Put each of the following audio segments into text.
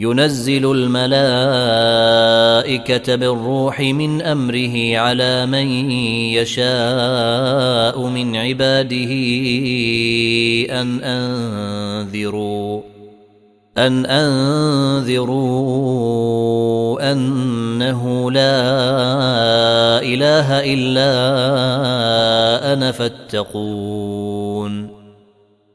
ينزل الملائكة بالروح من أمره على من يشاء من عباده أن أنذروا أن أنذروا أنه لا إله إلا أنا فاتقون.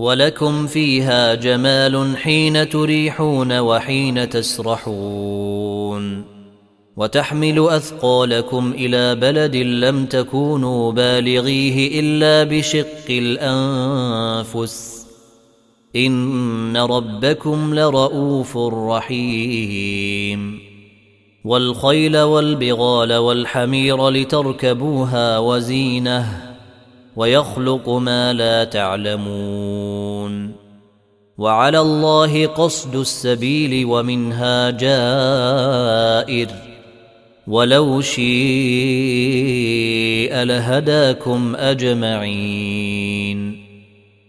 ولكم فيها جمال حين تريحون وحين تسرحون. وتحمل أثقالكم إلى بلد لم تكونوا بالغيه إلا بشق الأنفس. إن ربكم لرؤوف رحيم. والخيل والبغال والحمير لتركبوها وزينة. ويخلق ما لا تعلمون وعلى الله قصد السبيل ومنها جائر ولو شيء لهداكم أجمعين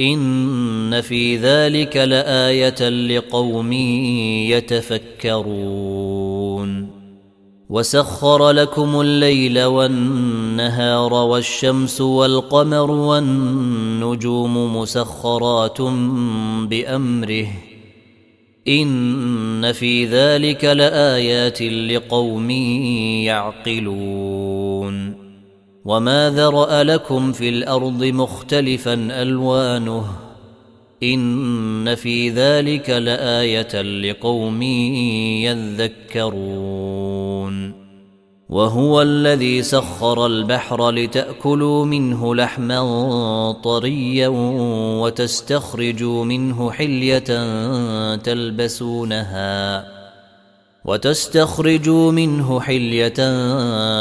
إن في ذلك لآية لقوم يتفكرون. وسخر لكم الليل والنهار والشمس والقمر والنجوم مسخرات بأمره. إن في ذلك لآيات لقوم يعقلون. وما ذرا لكم في الأرض مختلفا الوانه ان في ذلك لايه لقوم يذكرون وهو الذي سخر البحر لتاكلوا منه لحما طريا وتستخرجوا منه حليه تلبسونها وتستخرجوا منه حلية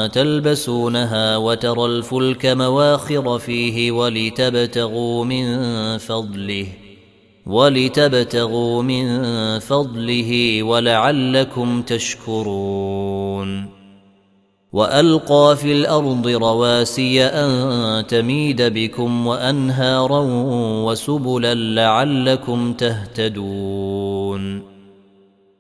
تلبسونها وترى الفلك مواخر فيه ولتبتغوا من فضله ولتبتغوا من فضله ولعلكم تشكرون وألقى في الأرض رواسي أن تميد بكم وأنهارا وسبلا لعلكم تهتدون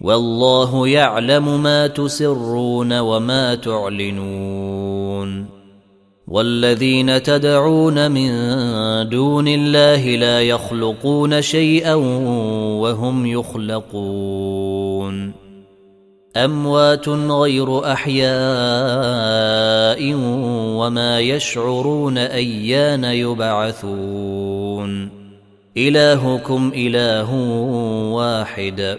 والله يعلم ما تسرون وما تعلنون. والذين تدعون من دون الله لا يخلقون شيئا وهم يخلقون. أموات غير أحياء وما يشعرون أيان يبعثون. إلهكم إله واحد.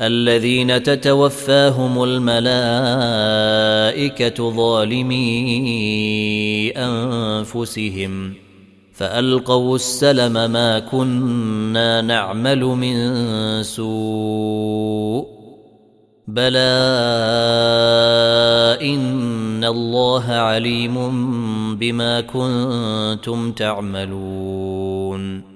الذين تتوفاهم الملائكة ظالمي أنفسهم فألقوا السلم ما كنا نعمل من سوء بلى إن الله عليم بما كنتم تعملون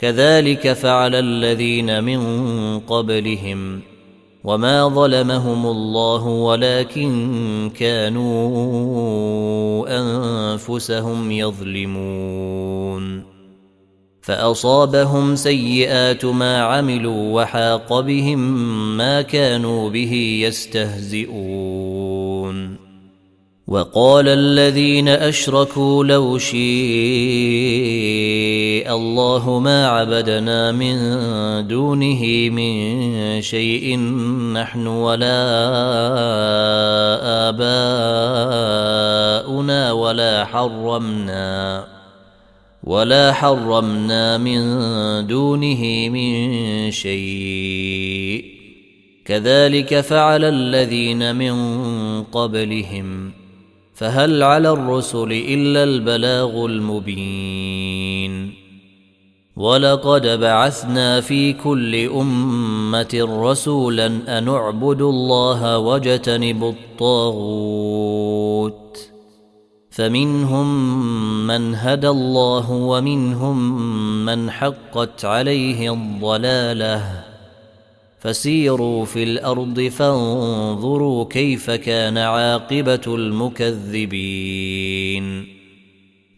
كذلك فعل الذين من قبلهم وما ظلمهم الله ولكن كانوا أنفسهم يظلمون. فأصابهم سيئات ما عملوا وحاق بهم ما كانوا به يستهزئون. وقال الذين أشركوا لو شيء الله ما عبدنا من دونه من شيء نحن ولا اباؤنا ولا حرمنا ولا حرمنا من دونه من شيء. كذلك فعل الذين من قبلهم. فهل على الرسل الا البلاغ المبين. ولقد بعثنا في كل أمة رسولا أن اعبدوا الله واجتنبوا الطاغوت. فمنهم من هدى الله ومنهم من حقت عليه الضلالة. فسيروا في الأرض فانظروا كيف كان عاقبة المكذبين.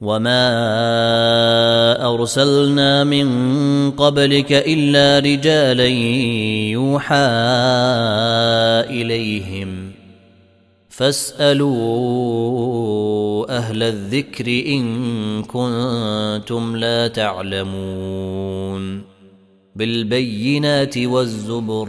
وما ارسلنا من قبلك الا رجالا يوحى اليهم فاسالوا أهل الذكر ان كنتم لا تعلمون بالبينات والزبر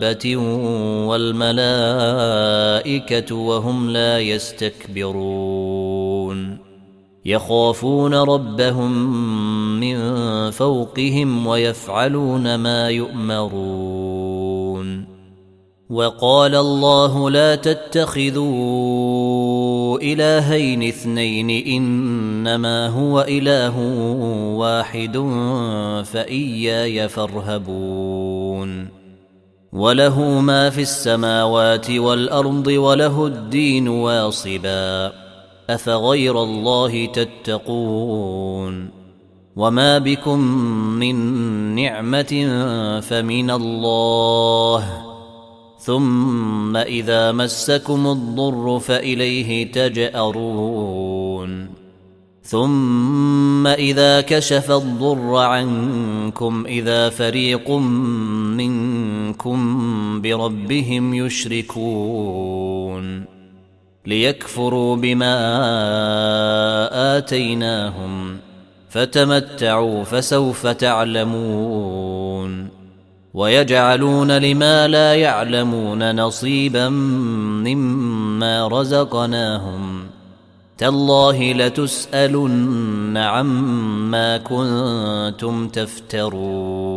دابة والملائكة وهم لا يستكبرون. يخافون ربهم من فوقهم ويفعلون ما يؤمرون. وقال الله لا تتخذوا إلهين اثنين إنما هو إله واحد فإياي فارهبون. وله ما في السماوات والأرض وله الدين واصبا. أفغير الله تتقون؟ وما بكم من نعمة فمن الله. ثم إذا مسكم الضر فإليه تجأرون. ثم إذا كشف الضر عنكم إذا فريق منكم بربهم يشركون ليكفروا بما آتيناهم فتمتعوا فسوف تعلمون ويجعلون لما لا يعلمون نصيبا مما رزقناهم تالله لتسألن عما كنتم تفترون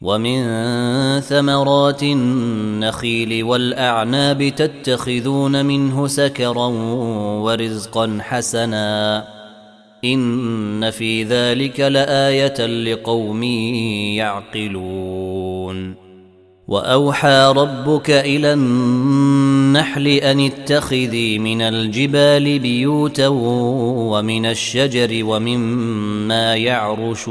ومن ثمرات النخيل والأعناب تتخذون منه سكرا ورزقا حسنا. إن في ذلك لآية لقوم يعقلون. وأوحى ربك إلى النحل أن اتخذي من الجبال بيوتا ومن الشجر ومما يعرشون.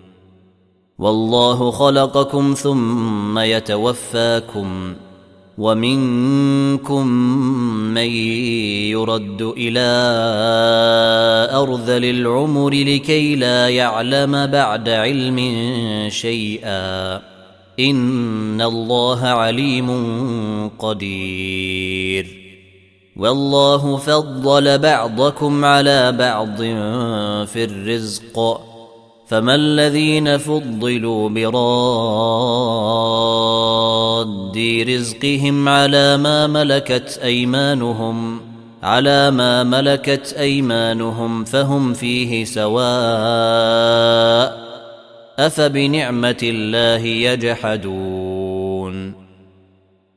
والله خلقكم ثم يتوفاكم ومنكم من يرد إلى أرذل العمر لكي لا يعلم بعد علم شيئا إن الله عليم قدير والله فضل بعضكم على بعض في الرزق فما الذين فضلوا براد رزقهم على ما ملكت أيمانهم على ما ملكت أيمانهم فهم فيه سواء أفبنعمة الله يجحدون.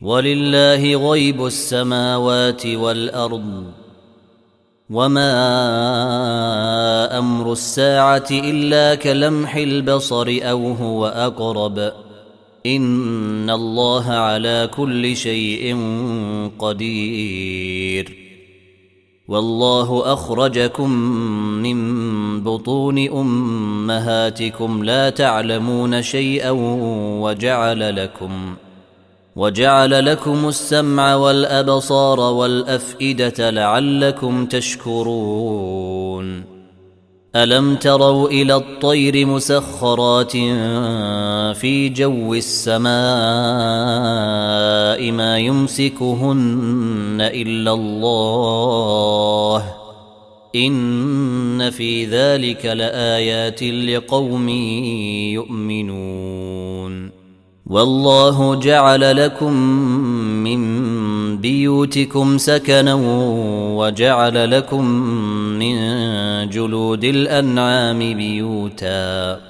ولله غيب السماوات والأرض وما أمر الساعة إلا كلمح البصر أو هو أقرب إن الله على كل شيء قدير والله أخرجكم من بطون أمهاتكم لا تعلمون شيئا وجعل لكم وجعل لكم السمع والأبصار والأفئدة لعلكم تشكرون. ألم تروا إلى الطير مسخرات في جو السماء ما يمسكهن إلا الله؟ إن في ذلك لآيات لقوم يؤمنون. والله جعل لكم من بيوتكم سكنا وجعل لكم من جلود الأنعام بيوتا.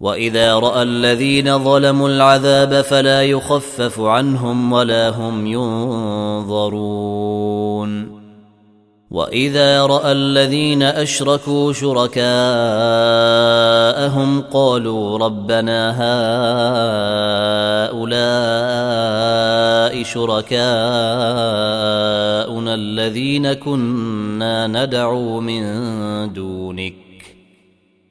واذا راى الذين ظلموا العذاب فلا يخفف عنهم ولا هم ينظرون واذا راى الذين اشركوا شركاءهم قالوا ربنا هؤلاء شركاءنا الذين كنا ندعو من دونك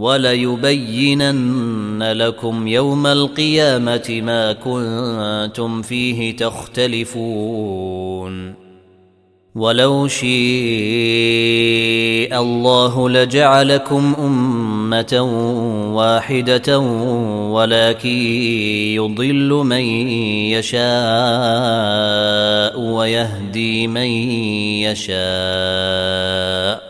وليبينن لكم يوم القيامة ما كنتم فيه تختلفون. ولو شيء الله لجعلكم أمة واحدة ولكن يضل من يشاء ويهدي من يشاء.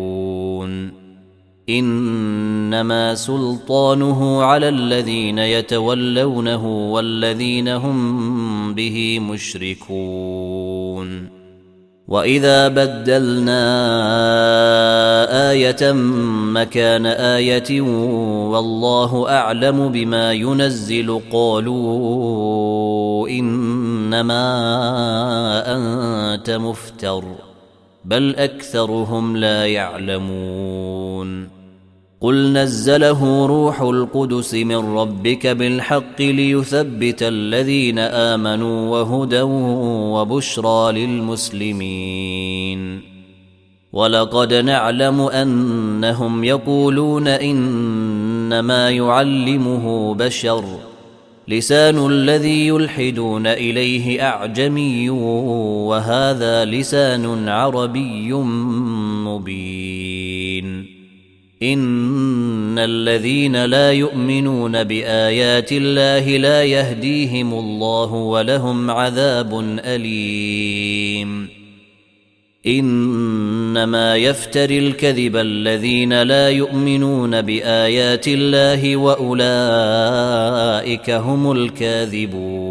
إنما سلطانه على الذين يتولونه والذين هم به مشركون. وإذا بدلنا آية مكان آية والله أعلم بما ينزل قالوا إنما أنت مفتر بل أكثرهم لا يعلمون. قل نزله روح القدس من ربك بالحق ليثبت الذين امنوا وهدى وبشرى للمسلمين ولقد نعلم انهم يقولون انما يعلمه بشر لسان الذي يلحدون اليه اعجمي وهذا لسان عربي مبين إن الذين لا يؤمنون بآيات الله لا يهديهم الله ولهم عذاب أليم. إنما يفتري الكذب الذين لا يؤمنون بآيات الله وأولئك هم الكاذبون.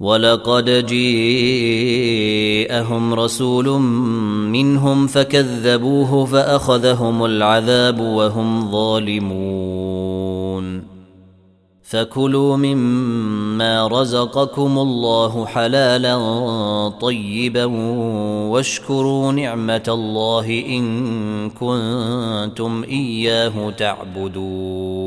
ولقد جيءهم رسول منهم فكذبوه فأخذهم العذاب وهم ظالمون. فكلوا مما رزقكم الله حلالا طيبا واشكروا نعمة الله إن كنتم إياه تعبدون.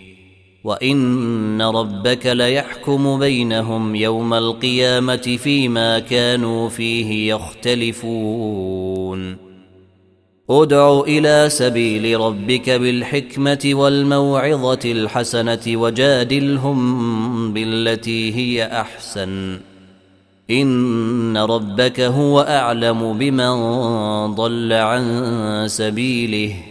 وان ربك ليحكم بينهم يوم القيامه فيما كانوا فيه يختلفون ادع إلى سبيل ربك بالحكمه والموعظه الحسنه وجادلهم بالتي هي احسن ان ربك هو اعلم بمن ضل عن سبيله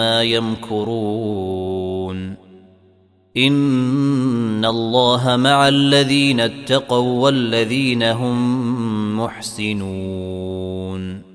يمكرون. إن الله مع الذين اتقوا والذين هم محسنون.